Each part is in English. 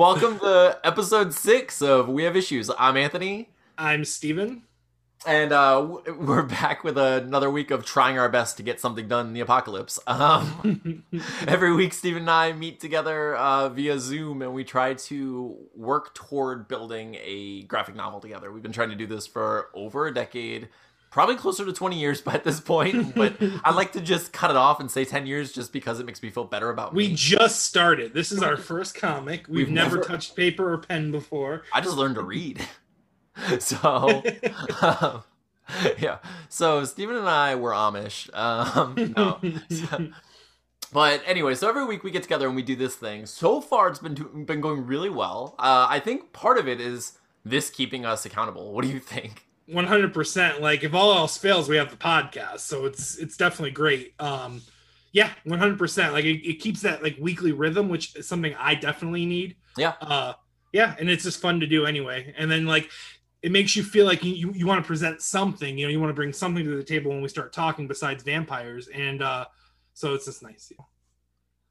Welcome to episode six of We Have Issues. I'm Anthony. I'm Steven. And uh, we're back with another week of trying our best to get something done in the apocalypse. Um, every week, Steven and I meet together uh, via Zoom and we try to work toward building a graphic novel together. We've been trying to do this for over a decade probably closer to 20 years by this point but i like to just cut it off and say 10 years just because it makes me feel better about we me. just started. This is our first comic. We've, We've never, never- touched paper or pen before. I just learned to read. So um, yeah. So stephen and i were amish. Um, no. So- but anyway so every week we get together and we do this thing. So far it's been do- been going really well. Uh, i think part of it is this keeping us accountable. What do you think 100% like if all else fails we have the podcast. So it's it's definitely great. Um yeah 100% like it, it keeps that like weekly rhythm which is something i definitely need. Yeah. uh yeah and it's just fun to do anyway. And then like it makes you feel like you, you, you want to present something you know you want to bring something to the table when we start talking besides vampires. And uh so it's just nice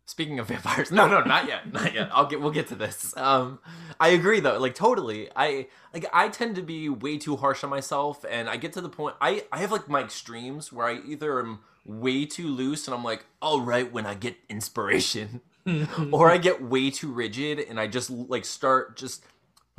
Speaking of vampires, no, no, not yet, not yet. I'll get, we'll get to this. Um, I agree though, like totally. I like, I tend to be way too harsh on myself, and I get to the point. I, I have like my extremes where I either am way too loose, and I'm like, all right, when I get inspiration, or I get way too rigid, and I just like start just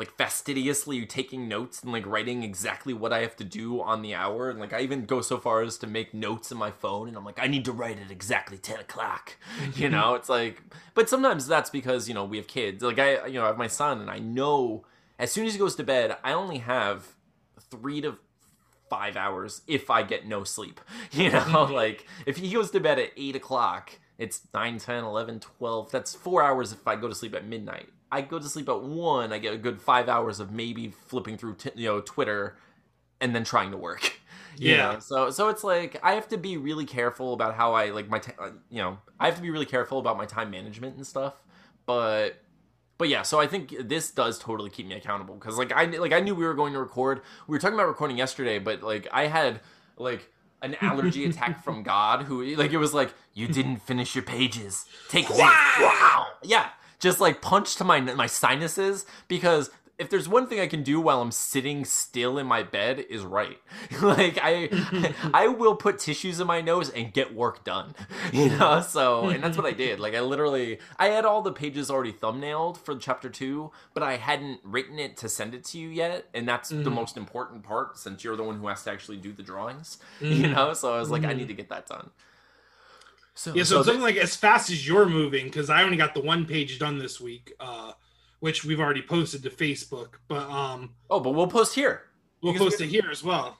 like fastidiously taking notes and like writing exactly what I have to do on the hour. And like I even go so far as to make notes in my phone and I'm like, I need to write at exactly 10 o'clock. You know, it's like, but sometimes that's because, you know, we have kids. Like I, you know, I have my son and I know as soon as he goes to bed, I only have three to five hours if I get no sleep. You know, mm-hmm. like if he goes to bed at eight o'clock, it's 9, 10, 11, 12. That's four hours if I go to sleep at midnight. I go to sleep at one, I get a good five hours of maybe flipping through, t- you know, Twitter, and then trying to work. You Yeah. know? So so it's like I have to be really careful about how I like my, t- uh, you know, I have to be really careful about my time management and stuff. But but yeah, so I think this does totally keep me accountable because like I like I knew we were going to record. We were talking about recording yesterday, but like I had like an allergy attack from God who like it was like you didn't finish your pages. Take this. Wow. Yeah, just like punch to my my sinuses because if there's one thing I can do while I'm sitting still in my bed is write. like I I will put tissues in my nose and get work done. You know? So and that's what I did. Like I literally I had all the pages already thumbnailed for chapter 2, but I hadn't written it to send it to you yet, and that's the Mhm. most important part since you're the one who has to actually do the drawings. Mhm. You know? So I was like I Mhm. need to get that done. So Yeah, so, so it's something like as fast as you're moving, because I only got the one page done this week, uh, which we've already posted to Facebook, but um, Oh, but we'll post here. we'll post it here as well.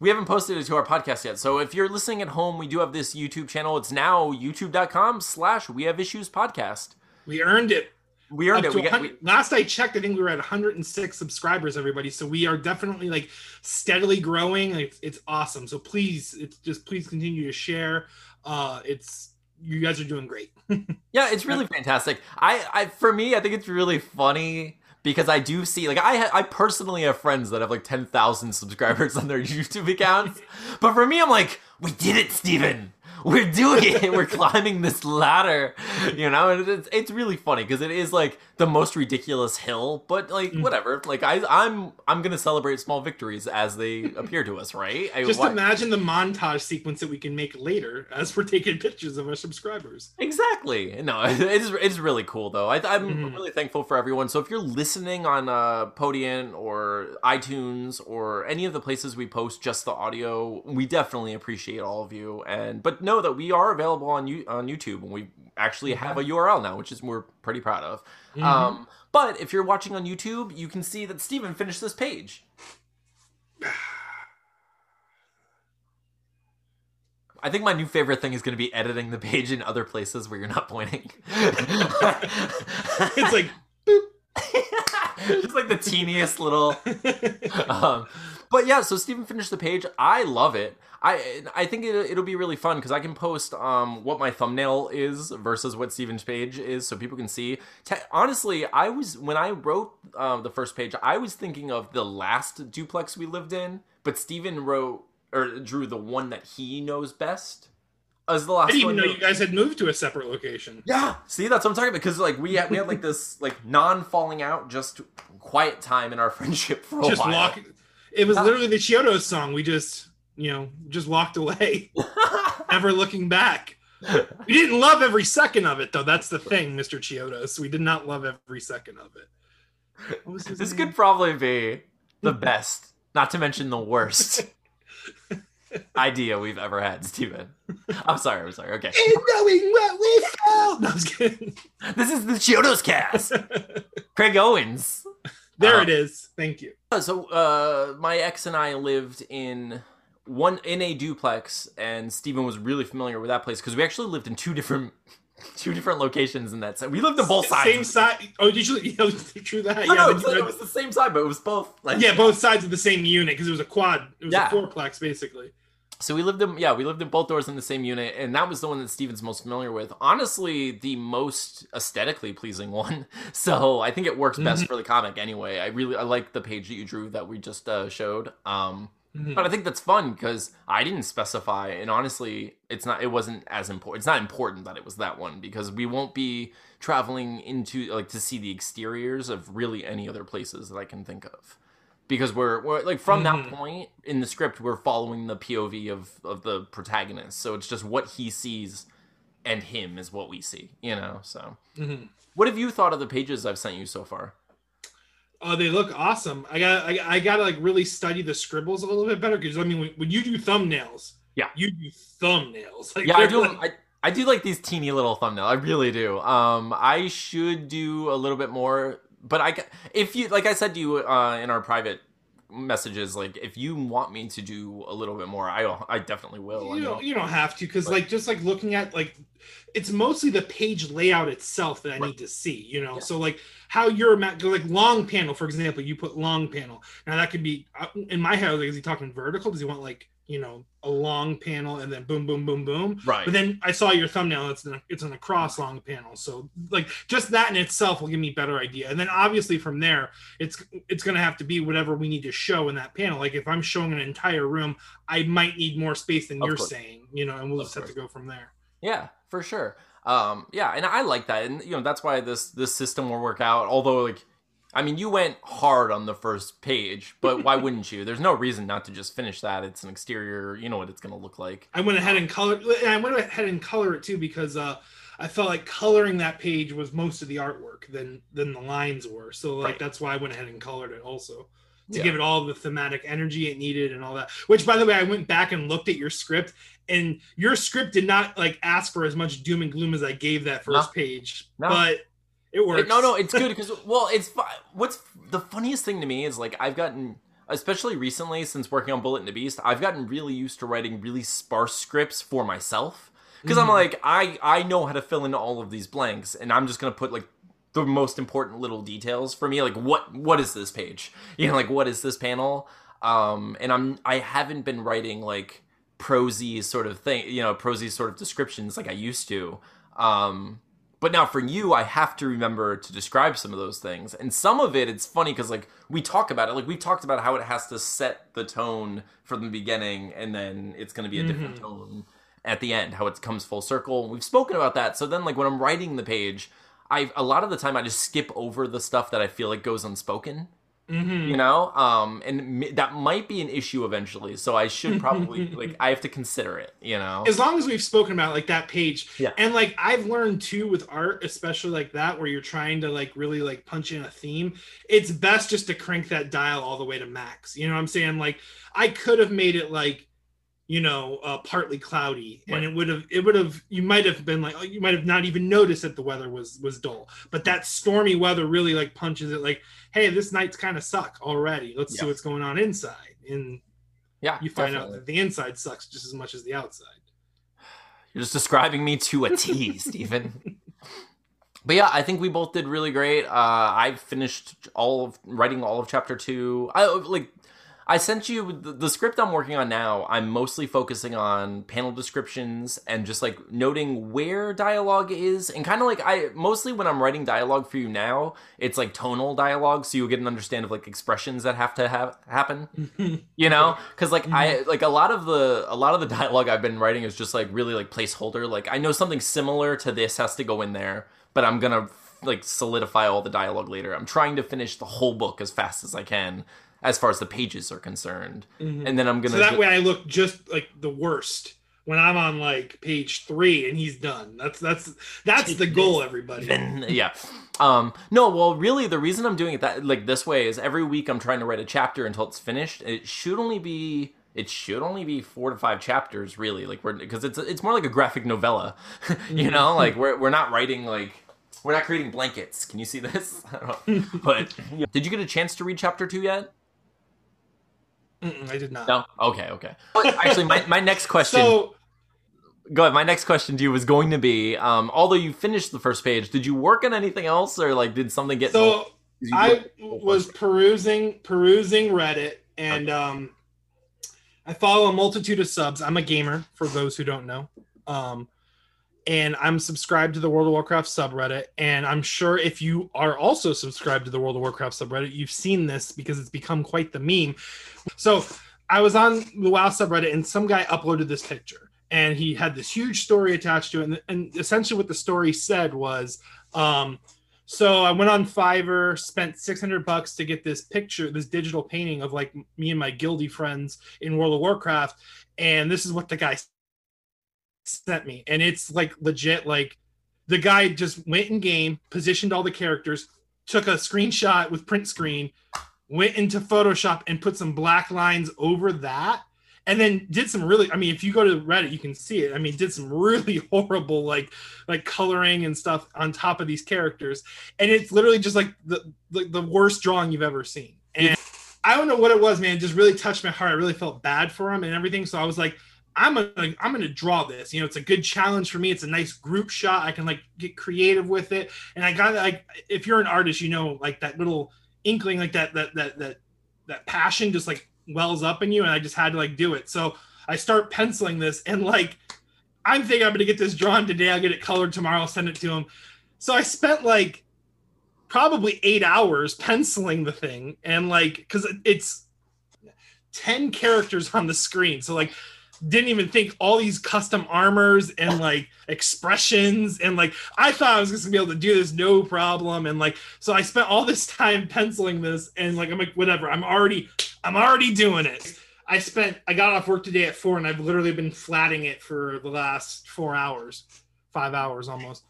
We haven't posted it to our podcast yet. So if you're listening at home, we do have this YouTube channel. It's now youtube.com slash we have issues podcast. We earned it. We earned it. We got, 100 last I checked, I think we were at 106 subscribers, everybody. So we are definitely like steadily growing. It's, it's awesome. So please, it's just please continue to share. Uh, it's you guys are doing great. yeah, it's really fantastic. I, I, for me, I think it's really funny because I do see, like, I, I personally have friends that have like 10,000 subscribers on their YouTube accounts. but for me, I'm like, we did it, Steven. We're doing it. We're climbing this ladder, you know. And it's it's really funny because it is like the most ridiculous hill, but like Mm. whatever. Like I I'm I'm gonna celebrate small victories as they appear to us, right? I, Just why- imagine the montage sequence that we can make later as we're taking pictures of our subscribers. Exactly. No, it is it's really cool though. I, I'm Mhm. really thankful for everyone. So if you're listening on uh, Podbean or iTunes or any of the places we post just the audio, we definitely appreciate all of you. And but know that we are available on you on YouTube, and we actually have a URL now, which is we're pretty proud of. Mhm. Um, but if you're watching on YouTube, you can see that Steven finished this page. I think my new favorite thing is going to be editing the page in other places where you're not pointing. it's like it's like the teeniest little. Um, but yeah, so Stephen finished the page. I love it. I I think it, it'll be really fun because I can post um, what my thumbnail is versus what Stephen's page is, so people can see. Te- honestly, I was when I wrote uh, the first page, I was thinking of the last duplex we lived in, but Stephen wrote or drew the one that he knows best. as the last I didn't even know you guys had moved to a separate location. Yeah, see, that's what I'm talking about. Because like we had we had like this like non falling out, just quiet time in our friendship for a Just while. walk. It was ah. literally the Chiodos song. We just, you know, just walked away, never looking back. We didn't love every second of it, though. That's the thing, Mr. Chiodos. We did not love every second of it. What was his this name? could probably be the best, not to mention the worst idea we've ever had, Steven. I'm sorry, I'm sorry. Okay. In knowing what we felt. No, I was kidding. This is the Chiodos cast. Craig Owens. There Uh, it is. Thank you. So uh my ex and I lived in one in a duplex and Stephen was really familiar with that place because we actually lived in two different two different locations in that set. We lived on both sides. Same side. Oh, did you? Yeah, true that. No, yeah, no, it was, you it was the same side, but it was both like yeah, both sides of the same unit because it was a quad. It was Yeah. a fourplex, basically. So we lived in yeah, we lived in both doors in the same unit, and that was the one that Steven's most familiar with. Honestly, the most aesthetically pleasing one. So I think it works best for the comic anyway. I really I like the page that you drew that we just uh, showed. Um, Mhm. but I think that's fun because I didn't specify, and honestly, it's not. It wasn't as important. It's not important that it was that one because we won't be traveling into like to see the exteriors of really any other places that I can think of because we're, we're like from that Mhm. point in the script we're following the POV of of the protagonist so it's just what he sees and him is what we see you know so Mhm. what have you thought of the pages I've sent you so far Oh, they look awesome. I got I, I got to like really study the scribbles a little bit better because I mean when, when you do thumbnails, Yeah. you do thumbnails. Like, yeah I do like- I, I do like these teeny little thumbnail I really do um I should do a little bit more but I if you like I said to you uh in our private messages like if you want me to do a little bit more I I definitely will you don't, you don't have to because like just like looking at like it's mostly the page layout itself that I Right. need to see. You know, Yeah. so like how you're like long panel, for example, you put long panel. Now that could be uh, in my head. Like, is he talking vertical? Does he want like you know a long panel and then boom, boom, boom, boom? right But then I saw your thumbnail. It's an it's an across long panel. So like just that in itself will give me a better idea. And then obviously from there, it's it's gonna have to be whatever we need to show in that panel. Like if I'm showing an entire room, I might need more space than Of you're course. saying. You know, and we'll Of just have to go from there. Yeah, for sure. Um, yeah, and I like that, and you know that's why this this system will work out. Although, like, I mean, you went hard on the first page, but why wouldn't you? There's no reason not to just finish that. It's an exterior. You know what it's gonna look like. I went ahead and color. And I went ahead and color it too because uh, I felt like coloring that page was most of the artwork than than the lines were. So like Right. that's why I went ahead and colored it also to Yeah. give it all the thematic energy it needed and all that. Which by the way, I went back and looked at your script, and your script did not like ask for as much doom and gloom as I gave that first page, No. but it works. It- no, no, it's good because well, it's what's the funniest thing to me is like I've gotten, especially recently since working on Bullet and the Beast, I've gotten really used to writing really sparse scripts for myself because I'm Mhm. like I I know how to fill in all of these blanks, and I'm just gonna put like the most important little details for me, like what what is this page, you know, like what is this panel, um, and I'm I haven't been writing like prosy sort of thing, you know, prosy sort of descriptions like I used to. Um, but now for you, I have to remember to describe some of those things. And some of it, it's funny because like we talk about it, like we've talked about how it has to set the tone from the beginning, and then it's going to be a different Mhm. tone at the end, how it comes full circle. We've spoken about that. So then, like when I'm writing the page, I a lot of the time I just skip over the stuff that I feel like goes unspoken Mhm. you know um and m- that might be an issue eventually so i should probably like i have to consider it you know as long as we've spoken about like that page Yeah. and like i've learned too with art especially like that where you're trying to like really like punch in a theme it's best just to crank that dial all the way to max you know what i'm saying like i could have made it like you know uh, partly cloudy and it would have it would have you might have been like oh, you might have not even noticed that the weather was was dull but that stormy weather really like punches it like hey this night's kind of suck already let's see what's going on inside and yeah you find definitely. out that the inside sucks just as much as the outside You're just describing me to a T, Stephen. But yeah, I think we both did really great. Uh, I finished all of writing all of chapter two. I like. I sent you the, the script I'm working on now. I'm mostly focusing on panel descriptions and just like noting where dialogue is, and kind of like I mostly when I'm writing dialogue for you now, it's like tonal dialogue, so you get an understand of like expressions that have to have happen. you know, because like I mm-hmm. like a lot of the a lot of the dialogue I've been writing is just like really like placeholder. Like I know something similar to this has to go in there, but I'm gonna like solidify all the dialogue later. I'm trying to finish the whole book as fast as I can as far as the pages are concerned. Mhm. And then I'm gonna So that ju- way I look just like the worst when I'm on like page three and he's done. That's that's that's the goal, everybody. then yeah. Um no, well really the reason I'm doing it that like this way is every week I'm trying to write a chapter until it's finished. It should only be it should only be four to five chapters really like we're because it's it's more like a graphic novella you know like we're, we're not writing like we're not creating blankets can you see this I don't know. but did you get a chance to read chapter two yet Mm-mm, I did not. no okay okay actually my, my next question So go ahead my next question to you was going to be um although you finished the first page did you work on anything else or like did something get so I was perusing perusing Reddit and um I follow a multitude of subs. I'm a gamer for those who don't know. Um and I'm subscribed to the World of Warcraft subreddit and I'm sure if you are also subscribed to the World of Warcraft subreddit, you've seen this because it's become quite the meme. So, I was on the WoW subreddit and some guy uploaded this picture and he had this huge story attached to it and, and essentially what the story said was um so I went on Fiverr, spent 600 bucks to get this picture, this digital painting of like me and my guildy friends in World of Warcraft. And this is what the guy sent me. And it's like legit, like the guy just went in game, positioned all the characters, took a screenshot with print screen, went into Photoshop and put some black lines over that. And then did some really, I mean, if you go to Reddit, you can see it. I mean, did some really horrible, like, like coloring and stuff on top of these characters and it's literally just like the the, the worst drawing you've ever seen. And I don't know what it was, man. It just really touched my heart. I really felt bad for him and everything. So I was like, I'm gonna I'm gonna draw this. You know, it's a good challenge for me. It's a nice group shot. I can like get creative with it. And I got like if you're an artist, you know, like that little inkling, like that that that that that passion just like wells up in you. And I just had to like do it. So I start penciling this and like I'm thinking I'm gonna get this drawn today. I'll get it colored tomorrow. I'll send it to him. So I spent like probably eight hours penciling the thing and like because it's 10 characters on the screen so like didn't even think all these custom armors and like expressions and like i thought i was just gonna be able to do this no problem. And like so i spent all this time penciling this and like i'm like whatever i'm already i'm already doing it. I spent i got off work today at four and i've literally been flatting it for the last four hours five hours almost.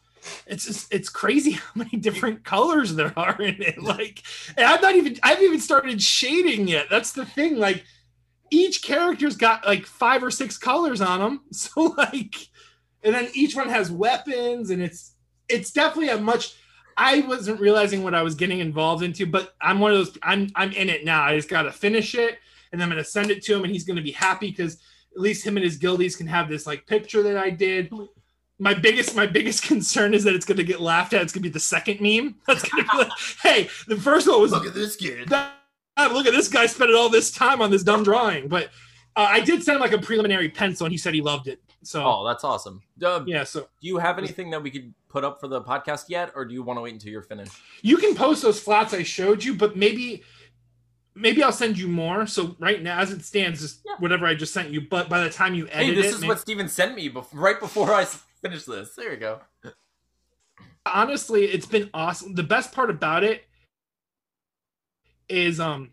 It's just it's crazy how many different colors there are in it. Like and i'm not even i haven't even started shading yet. That's the thing like each character's got like five or six colors on them so like and then each one has weapons and it's it's definitely a much i wasn't realizing what i was getting involved into but i'm one of those i'm i'm in it now i just gotta finish it and i'm gonna send it to him and he's gonna be happy because at least him and his guildies can have this like picture that i did my biggest my biggest concern is that it's to get laughed at. It's to be the second meme. That's to be like, hey, the first one was look at this kid God, look at this guy spending all this time on this dumb drawing. But uh, I did send him like a preliminary pencil, and he said he loved it. So oh that's awesome uh, yeah, so do you have anything that we could put up for the podcast yet or do you want to wait until you're finished you can post those flats I showed you, but maybe maybe I'll send you more. So right now, as it stands, just Yeah. whatever I just sent you. But by the time you edit hey this it, is maybe- what steven sent me bef- right before I finished this there you go honestly it's been awesome the best part about it is um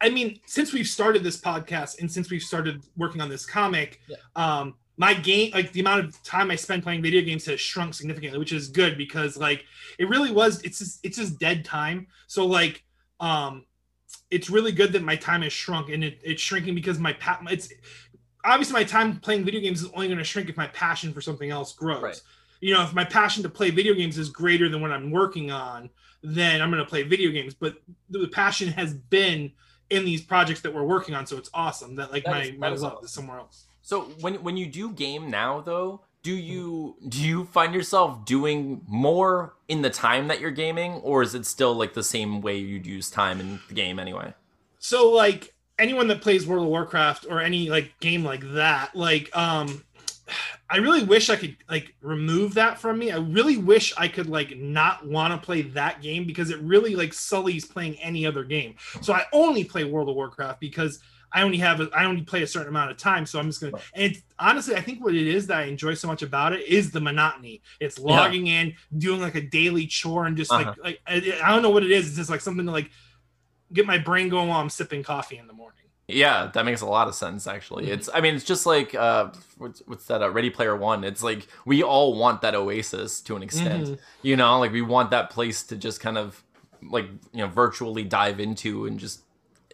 i mean since we've started this podcast and since we've started working on this comic Yeah. um my game like the amount of time i spend playing video games has shrunk significantly which is good because like it really was it's just it's just dead time so like um it's really good that my time has shrunk and it, it's shrinking because my pa- it's obviously my time playing video games is only going to shrink if my passion for something else grows Right. you know if my passion to play video games is greater than what i'm working on then i'm going to play video games but the passion has been in these projects that we're working on so it's awesome that like That my is- my love awesome. is somewhere else So when when you do game now though, do you do you find yourself doing more in the time that you're gaming, or is it still like the same way you'd use time in the game anyway? so like anyone that plays World of Warcraft or any like game like that, like um I really wish I could like remove that from me. I really wish I could like not want to play that game because it really like sullies playing any other game. So I only play World of Warcraft because I only have a, I only play a certain amount of time. So I'm just gonna and it's, honestly I think what it is that I enjoy so much about it is the monotony. It's logging yeah. in, doing like a daily chore, and just uh-huh. like like I, I don't know what it is. It's just like something to like get my brain going while I'm sipping coffee in the morning. Yeah, that makes a lot of sense. Actually, mm-hmm. it's I mean it's just like uh, what's, what's that? Uh, Ready Player One. It's like we all want that oasis to an extent. Mm-hmm. You know, like we want that place to just kind of like you know virtually dive into and just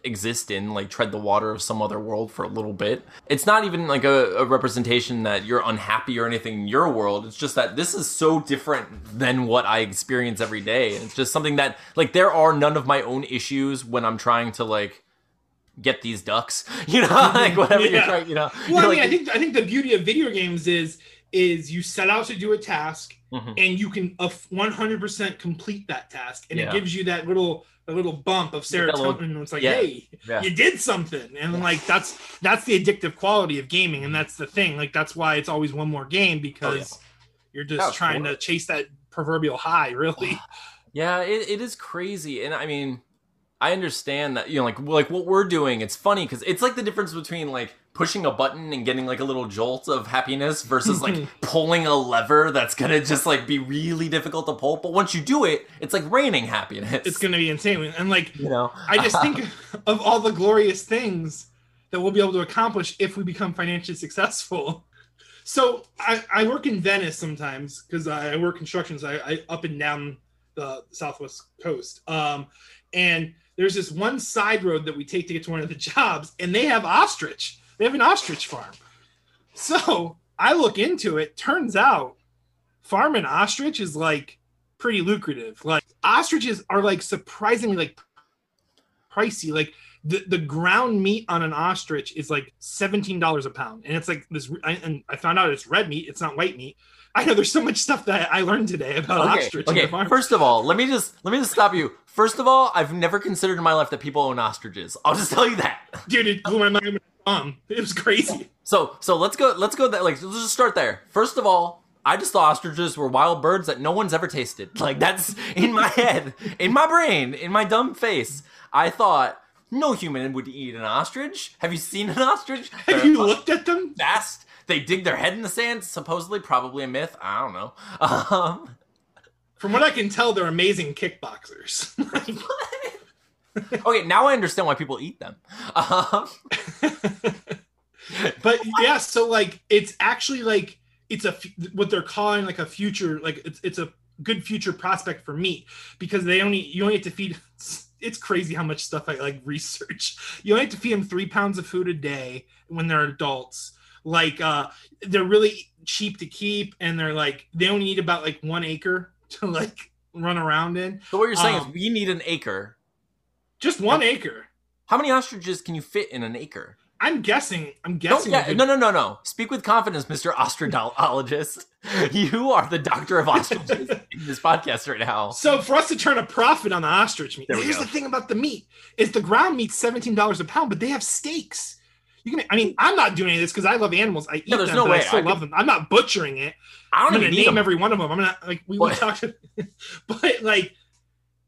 exist in like tread the water of some other world for a little bit it's not even like a, a, representation that you're unhappy or anything in your world it's just that this is so different than what i experience every day and it's just something that like there are none of my own issues when i'm trying to like get these ducks you know like whatever yeah. you're trying you know well i mean like, i think i think the beauty of video games is is you set out to do a task mm-hmm. and you can 100% complete that task and yeah. it gives you that little a little bump of serotonin and it's like yeah. hey you did something and like that's that's the addictive quality of gaming and that's the thing like that's why it's always one more game because oh, you're just trying cool. to chase that proverbial high really yeah it, it is crazy and i mean i understand that you know like like what we're doing it's funny because it's like the difference between like pushing a button and getting like a little jolt of happiness versus like pulling a lever that's gonna just like be really difficult to pull. But once you do it, it's like raining happiness. It's gonna be insane. And like you know, I just think of all the glorious things that we'll be able to accomplish if we become financially successful. So I, I work in Venice sometimes because I work constructions. I, I up and down the southwest coast. Um, and there's this one side road that we take to get to one of the jobs, and they have ostrich. They have an ostrich farm. So I look into it. Turns out farming ostrich is like pretty lucrative. Like ostriches are like surprisingly like pricey. Like the, the ground meat on an ostrich is like $17 a pound. And it's like this and I found out it's red meat, it's not white meat. I know there's so much stuff that I learned today about okay, ostrich. Okay, first of all, let me just let me just stop you. First of all, I've never considered in my life that people own ostriches. I'll just tell you that. Dude, it blew my mind um, it was crazy. So so let's go let's go that like let's just start there. First of all, I just thought ostriches were wild birds that no one's ever tasted. Like that's in my head, in my brain, in my dumb face. I thought no human would eat an ostrich. Have you seen an ostrich? Have you looked at them? Fast. They dig their head in the sand. Supposedly, probably a myth. I don't know. Um, From what I can tell, they're amazing kickboxers. okay, now I understand why people eat them. Um, but yeah, so like it's actually like it's a what they're calling like a future like it's it's a good future prospect for meat because they only you only have to feed it's crazy how much stuff I like research. You only have to feed them three pounds of food a day when they're adults. Like uh they're really cheap to keep and they're like they only need about like one acre to like run around in. So what you're saying um, is we need an acre just one acre. How many ostriches can you fit in an acre? I'm guessing. I'm guessing. No, yeah, no, no, no, no. Speak with confidence, Mr. Ostricologist. you are the doctor of ostriches in this podcast right now. So for us to turn a profit on the ostrich meat, here's go. the thing about the meat: is the ground meat's seventeen dollars a pound, but they have steaks. You can. I mean, I'm not doing any of this because I love animals. I eat no, there's them, no way. I still I love could... them. I'm not butchering it. I don't am gonna name them. every one of them. I'm gonna like we, we talked, but like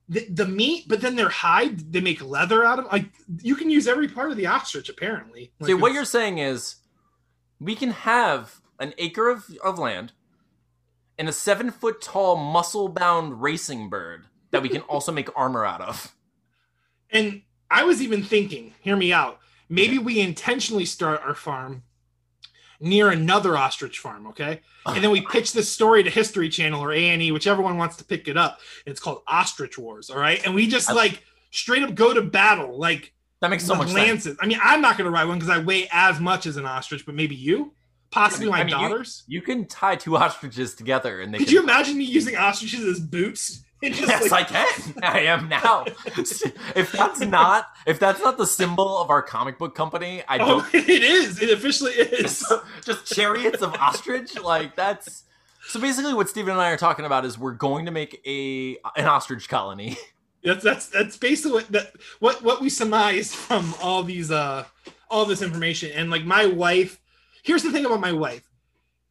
the, the meat, but then their hide, they make leather out of. Like you can use every part of the ostrich apparently. Like, See, what you're saying is, we can have an acre of, of land and a seven foot tall muscle bound racing bird that we can also make armor out of. And I was even thinking, hear me out. Maybe we intentionally start our farm near another ostrich farm, okay? And then we pitch this story to History Channel or A&E, whichever one wants to pick it up. It's called Ostrich Wars, all right? And we just like straight up go to battle, like that makes so much lances. sense. I mean, I'm not to ride one because I weigh as much as an ostrich, but maybe you, possibly I mean, my I mean, daughters. You, you, can tie two ostriches together, and they. Could can... you imagine me using ostriches as boots? yes, like... I can. I am now. if that's not if that's not the symbol of our comic book company, I oh, don't. Oh, it is. It officially is. Just, just chariots of ostrich. Like that's. So basically, what Steven and I are talking about is we're going to make a an ostrich colony. That's that's that's basically what that what what we surmised from all these uh all this information. And like my wife, here's the thing about my wife,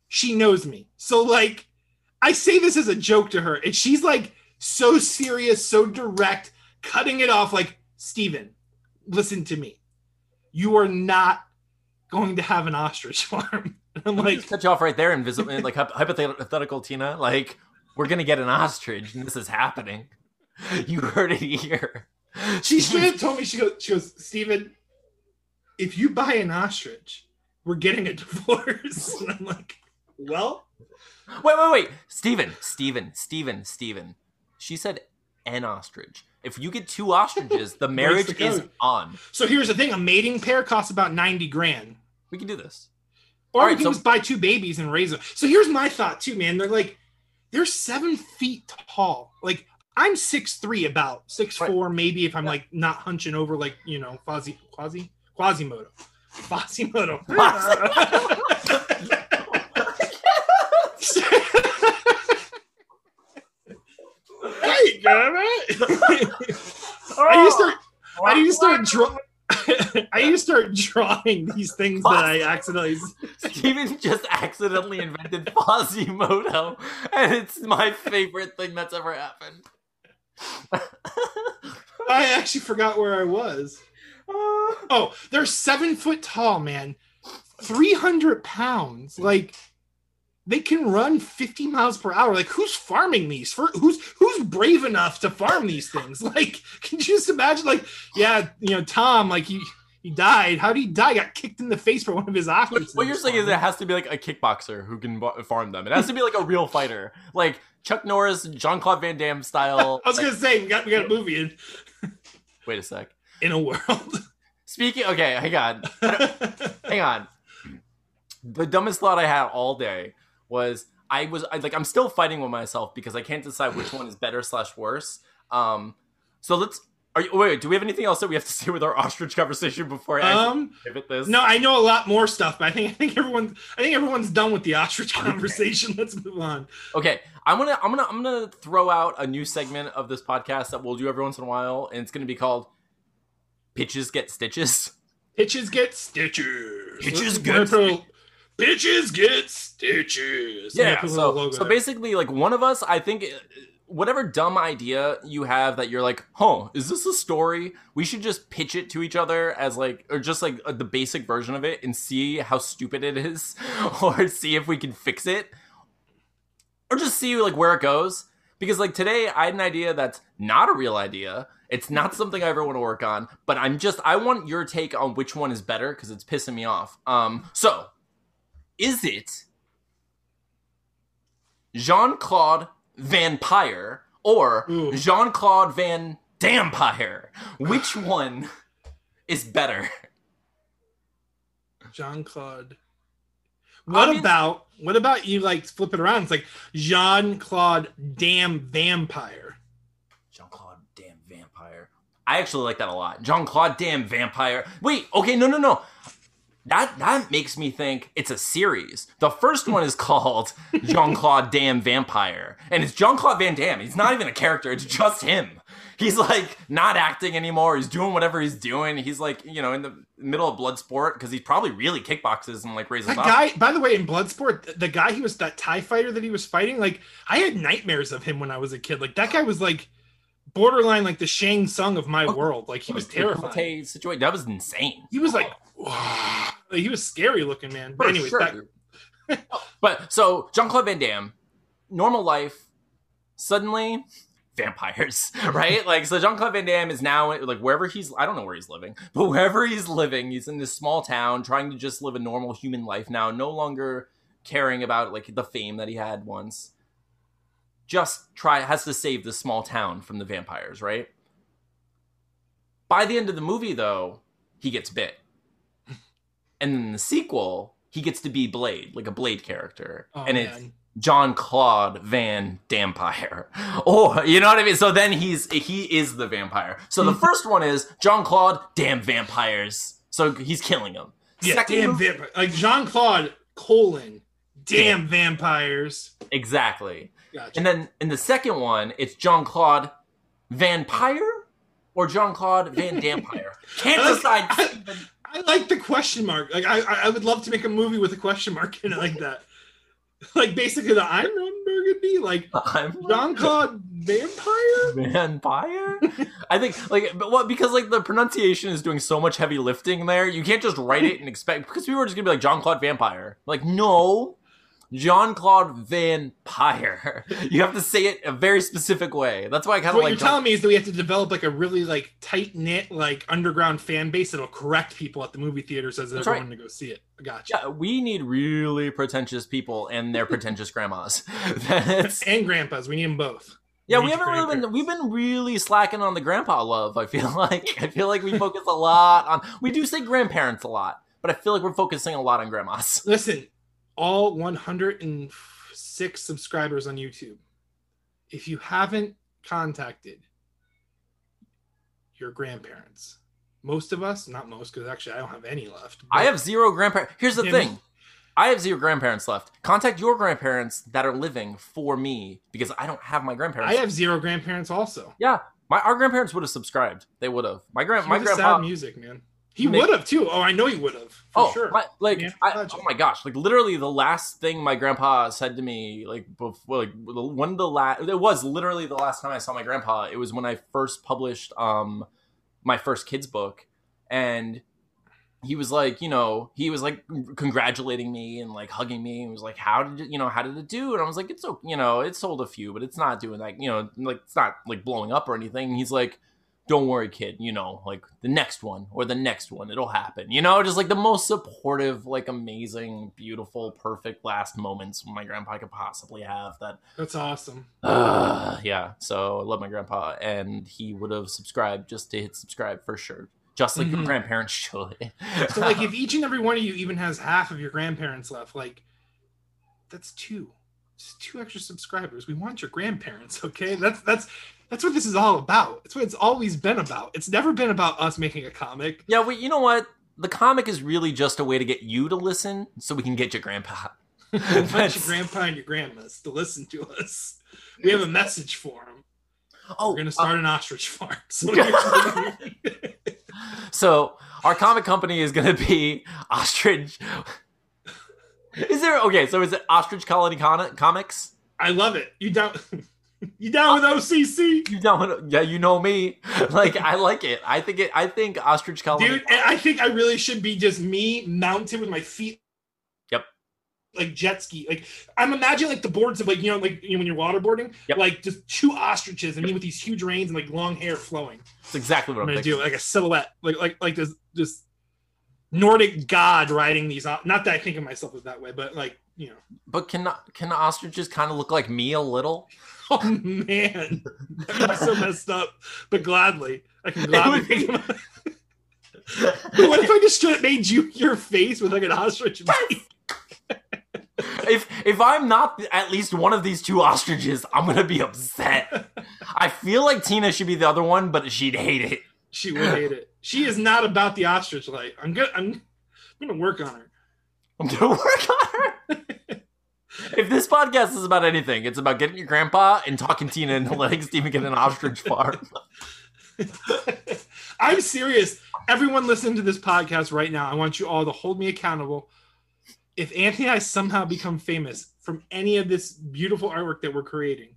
she knows me. So like I say this as a joke to her, and she's like so serious, so direct, cutting it off like Steven, listen to me. You are not going to have an ostrich farm. I'm like, just cut you off right there, invisible, like hyp- hypothetical Tina. Like we're gonna get an ostrich, and this is happening. You heard it here. she straight up told me, she goes, she goes, Steven, if you buy an ostrich, we're getting a divorce. And I'm like, well, Wait, wait, wait. Steven, Steven, Steven, Steven. She said an ostrich. If you get two ostriches, the marriage the is on. so here's the thing: a mating pair costs about ninety grand. We can do this. Or All we can so- just buy two babies and raise them. So here's my thought too, man. They're like, they're seven feet tall. Like I'm six three, about six four, maybe if I'm like not hunching over like you know, Quasi Quasi Quasimodo. Quasimodo. hey, damn it. I used to start. I need to start draw. I need to start drawing these things that I accidentally. Steven just accidentally invented Quasimodo, and it's my favorite thing that's ever happened. I actually forgot where I was. Uh, oh, they're seven foot tall, man. Three hundred pounds. Like they can run fifty miles per hour. Like who's farming these? For who's who's brave enough to farm these things? Like, can you just imagine? Like, yeah, you know, Tom. Like he he died. How did he die? Got kicked in the face by one of his What, what you're saying is it has to be like a kickboxer who can farm them. It has to be like a real fighter, like Chuck Norris, Jean Claude Van Damme style. I was like- gonna say we got we got a movie in wait a sec. in a world. Speaking, okay, hang on, hang on. The dumbest thought I had all day was I was I, like I'm still fighting with myself because I can't decide which one is better slash worse. Um, so let's. Are you, wait, do we have anything else that we have to say with our ostrich conversation before I um, pivot this? no, I know a lot more stuff, but I think I think everyone I think everyone's done with the ostrich conversation. Let's move on. Okay, I'm gonna I'm gonna I'm gonna throw out a new segment of this podcast that we'll do every once in a while, and it's gonna be called "Pitches Get Stitches." Pitches get stitches. Pitches get put- Pitches get stitches. We're Yeah, put a little so so basically, like one of us, I think, whatever dumb idea you have that you're like, "Huh, is this a story?" We should just pitch it to each other as like, or just like uh, the basic version of it, and see how stupid it is, or see if we can fix it, or just see like where it goes. Because like today, I had an idea that's not a real idea. It's not something I ever want to work on, but I'm just I want your take on which one is better because it's pissing me off. Um, so is it Jean Claude Vampire or Jean Claude Van Dampire? Which one is better? Jean Claude. What Obvious- about what about you like flip it around? It's like Jean Claude Damn Vampire. Jean Claude Damn Vampire. I actually like that a lot. Jean Claude Damn Vampire. Wait, okay, no, no, no. That that makes me think it's a series. The first one is called Jean Claude Damn Vampire, and it's Jean Claude Van Damme. He's not even a character; it's just him. He's like not acting anymore. He's doing whatever he's doing. He's like you know in the middle of blood sport because he probably really kickboxes and like raises That up. guy, by the way, in Bloodsport, the guy he was that Tie fighter that he was fighting, like I had nightmares of him when I was a kid. Like that guy was like borderline like the Shang Tsung of my oh, world. Like he was oh, terrifying. Situation. That was insane. He was like. Like, he was scary looking, man. But For anyways, sure. that, But so Jean Claude Van Damme, normal life, suddenly vampires, right? like so Jean Claude Van Damme is now like wherever he's I don't know where he's living, but wherever he's living, he's in this small town trying to just live a normal human life now, no longer caring about like the fame that he had once. Just try has to save this small town from the vampires, right? By the end of the movie though, he gets bit. And then in the sequel, he gets to be Blade, like a Blade character. oh, and it's. Jean Claude Van Dampire. Or oh, you know what I mean? So then he's he is the vampire. So the first one is Jean Claude Damn Vampires. So he's killing them. yeah, Second damn movie- vampire. Like Jean Claude colon, damn vampires. Exactly. Gotcha. And then in the second one, it's Jean Claude Vampire or Jean Claude Van Dampire? Can't I like- decide. I- I like the question mark. Like I, I would love to make a movie with a question mark in it like that. Like basically the I'm Ron Burgundy, like Jean Claude Vampire. Vampire? I think like but what because like the pronunciation is doing so much heavy lifting there. You can't just write it and expect because people are just gonna be like Jean Claude Vampire. Like no, Jean Claude Vampire. You have to say it a very specific way. That's why I kind what of like. What you're telling me is that we have to develop like a really like tight knit like underground fan base that'll correct people at the movie theaters as they're That's right. going to go see it. Gotcha. yeah, we need really pretentious people and their pretentious grandmas. And grandpas, we need them both. Yeah, We we haven't really been we've been really slacking on the grandpa love. I feel like I feel like we focus a lot on we do say grandparents a lot, but I feel like we're focusing a lot on grandmas. Listen, all 106 subscribers on YouTube. If you haven't contacted your grandparents, most of us, not most, because actually I don't have any left. I have zero grandparents. Here's the thing. me- I have zero grandparents left. Contact your grandparents that are living for me because I don't have my grandparents. I have zero grandparents also. yeah, my our grandparents would have subscribed. They would have. My grand my Here's grandpa sad music, man. He Make- would have too. Oh, I know he would have. For oh, sure. my, like Yeah, I, oh my gosh! Like literally, the last thing my grandpa said to me, like before, like when the last, it was literally the last time I saw my grandpa. It was when I first published um my first kids book, and he was like, you know, he was like congratulating me and like hugging me and was like, how did it, you know, how did it do? And I was like, it's so, you know, it sold a few, but it's not doing that, you know, like it's not like blowing up or anything. And he's like, don't worry, kid. You know, like the next one or the next one, it'll happen. You know, just like the most supportive, like amazing, beautiful, perfect last moments my grandpa could possibly have. That, That's awesome. uh, yeah. So I love my grandpa, and he would have subscribed just to hit subscribe for sure, just like your Mhm. grandparents should. So like if each and every one of you even has half of your grandparents left, like that's two. Just two extra subscribers. We want your grandparents, okay? That's that's that's what this is all about. It's what it's always been about. It's never been about us making a comic. yeah, well, you know what? The comic is really just a way to get you to listen, so we can get your grandpa. Want your grandpa and your grandmas to listen to us. We have a message for them. Oh, We're gonna uh, start an ostrich farm. So So our comic company is going to be Ostrich. Is there okay? So is it Ostrich Colony Con- Comics? I love it. You down? You down with oh. OCC? You know, yeah, you know me. Like I like it. I think it. I think Ostrich Colony. Dude, and I think I really should be just me mounted with my feet. Yep. Like jet ski. Like I'm imagining like the boards of like you know like you know when you're waterboarding, Yep. like just two ostriches and me with these huge reins and like long hair flowing. That's exactly what I'm I'm, gonna thinking. do like a silhouette, like like like this this Nordic god riding these. Not that I think of myself as that way, but like you know. But can can the ostriches kind of look like me a little? Oh man, be so messed up. But gladly, I can gladly. be- think of- But what if I just straight made you your face with like an ostrich? If if I'm not at least one of these two ostriches, I'm gonna be upset. I feel like Tina should be the other one, but she'd hate it. She would hate it. She is not about the ostrich life. I'm gonna I'm, I'm gonna work on her. I'm gonna work on her. If this podcast is about anything, it's about getting your grandpa and talking Tina into letting Steven get an ostrich farm. I'm serious. Everyone listening to this podcast right now, I want you all to hold me accountable. If Anthony and I somehow become famous from any of this beautiful artwork that we're creating,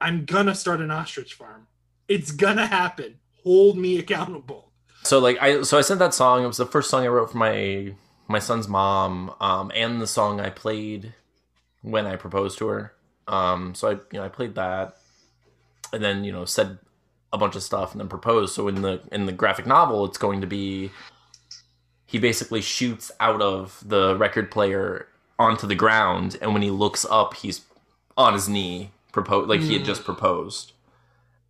I'm gonna start an ostrich farm. It's gonna happen. Hold me accountable. So like I so I sent that song. It was the first song I wrote for my my son's mom, um, and the song I played when I proposed to her. Um, so I you know I played that, and then you know said a bunch of stuff and then proposed. So in the in the graphic novel, it's going to be he basically shoots out of the record player onto the ground, and when he looks up, he's on his knee, propose like he had Mm. just proposed,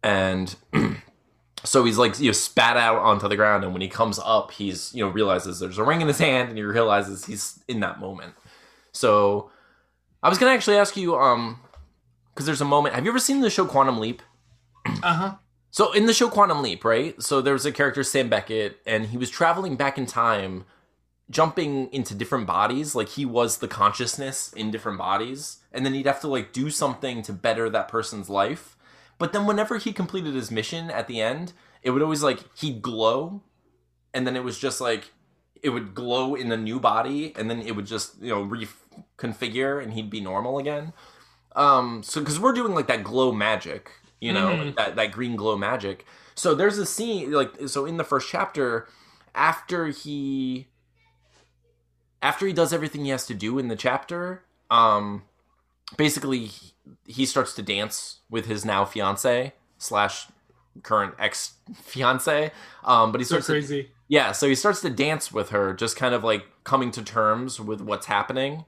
and so he's like you know spat out onto the ground, and when he comes up, he's you know realizes there's a ring in his hand, and he realizes he's in that moment. So I was gonna actually ask you, um, because there's a moment. Have you ever seen the show Quantum Leap? Uh huh. So in the show Quantum Leap, right? So there was a character Sam Beckett, and he was traveling back in time, jumping into different bodies. Like he was the consciousness in different bodies, and then he'd have to like do something to better that person's life. But then whenever he completed his mission at the end, it would always like he'd glow, and then it was just like it would glow in a new body, and then it would just you know reconfigure, and he'd be normal again. Um, so because we're doing like that glow magic, you know, Mhm. that that green glow magic. So there's a scene like so in the first chapter, after he after he does everything he has to do in the chapter, um, basically he- he starts to dance with his now fiance slash current ex fiance. Um, but he So starts to, crazy. yeah, so he starts to dance with her, just kind of like coming to terms with what's happening.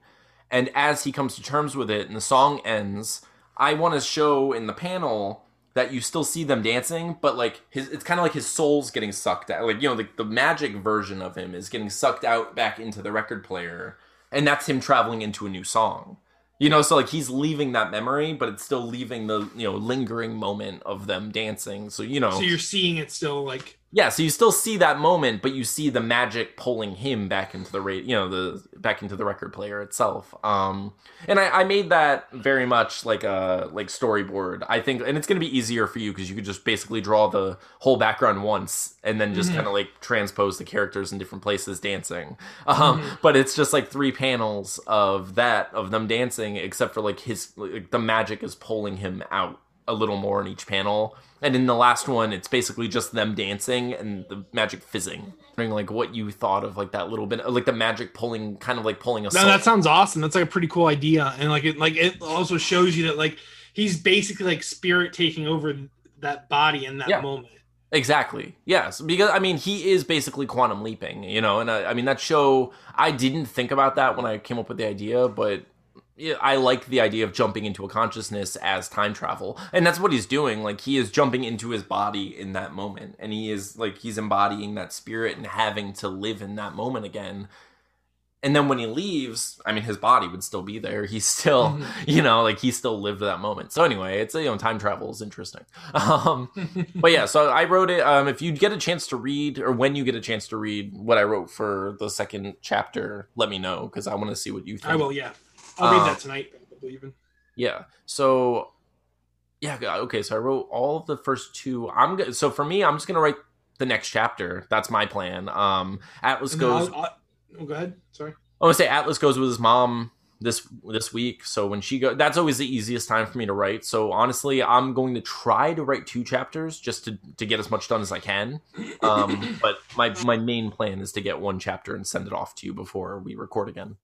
And as he comes to terms with it and the song ends, I want to show in the panel that you still see them dancing, but like his it's kind of like his soul's getting sucked out. Like, you know, the, the magic version of him is getting sucked out back into the record player. And that's him traveling into a new song. You know, so like he's leaving that memory, but it's still leaving the, you know, lingering moment of them dancing. So, you know. So you're seeing it still like Yeah, so you still see that moment, but you see the magic pulling him back into the rate, you know, the back into the record player itself. Um, and I, I made that very much like a like storyboard. I think, and it's gonna be easier for you because you could just basically draw the whole background once and then just Mhm. kind of like transpose the characters in different places dancing. Um, but it's just like three panels of that of them dancing, except for like his like, the magic is pulling him out a little more in each panel. And in the last one, it's basically just them dancing and the magic fizzing. Like what you thought of like that little bit, like the magic pulling, kind of like pulling a. No, that sounds awesome. That's like a pretty cool idea, and like it, like it also shows you that like he's basically like spirit taking over that body in that Yeah. moment. Exactly. Yes, because I mean he is basically quantum leaping, you know, and I, I mean that show. I didn't think about that when I came up with the idea, but I like the idea of jumping into a consciousness as time travel, and that's what he's doing. Like he is jumping into his body in that moment, and he is like he's embodying that spirit and having to live in that moment again. And then when he leaves, I mean, his body would still be there. He's still, Mhm. you know, like he still lived that moment. So anyway, it's you know, time travel is interesting. Um, but yeah, so I wrote it. Um, if you get a chance to read, or when you get a chance to read what I wrote for the second chapter, let me know because I want to see what you think. I will. Yeah, I'll read Uh, that tonight. Probably even. Yeah. So, yeah. Okay. So I wrote all of the first two. I'm go- so for me, I'm just gonna write the next chapter. That's my plan. Um, Atlas And goes. I'll- oh, go ahead. Sorry. I want to say Atlas goes with his mom this this week. So when she go, that's always the easiest time for me to write. So honestly, I'm going to try to write two chapters just to to get as much done as I can. Um, but my my main plan is to get one chapter and send it off to you before we record again.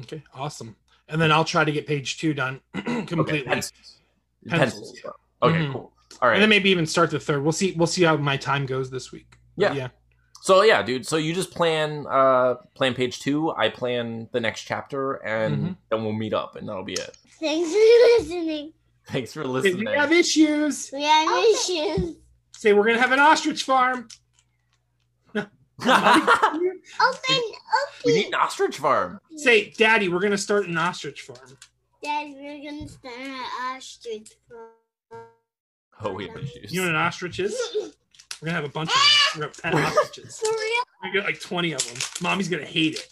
Okay. Awesome. And then I'll try to get page two done completely. Okay, pencils. Pencils, Pencils. Okay, Mhm. cool. All right. And then maybe even start the third. We'll see. We'll see how my time goes this week. But Yeah. yeah. So yeah, dude. So you just plan uh plan page two. I plan the next chapter, and Mhm. then we'll meet up, and that'll be it. Thanks for listening. Thanks for listening. We have issues, We have issues. say we're gonna have an ostrich farm. Open, open. we need an ostrich farm. say, Daddy, we're gonna start an ostrich farm. Daddy, we're gonna start an ostrich farm. Oh, we have issues. You know what an ostrich is? We're gonna have a bunch of them. We're gonna pet ostriches. For real? We get like twenty of them. Mommy's gonna hate it.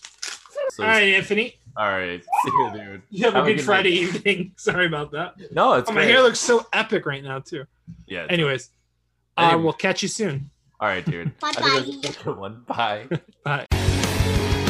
So- All right, Anthony. all right. See you, dude. You have, Have a a good good Friday evening. Sorry about that. No, it's Oh, my hair looks so epic right now too. yeah. Anyways, uh, we'll catch you soon. All right, dude. I think Bye-bye. that's a good one. Bye. Bye.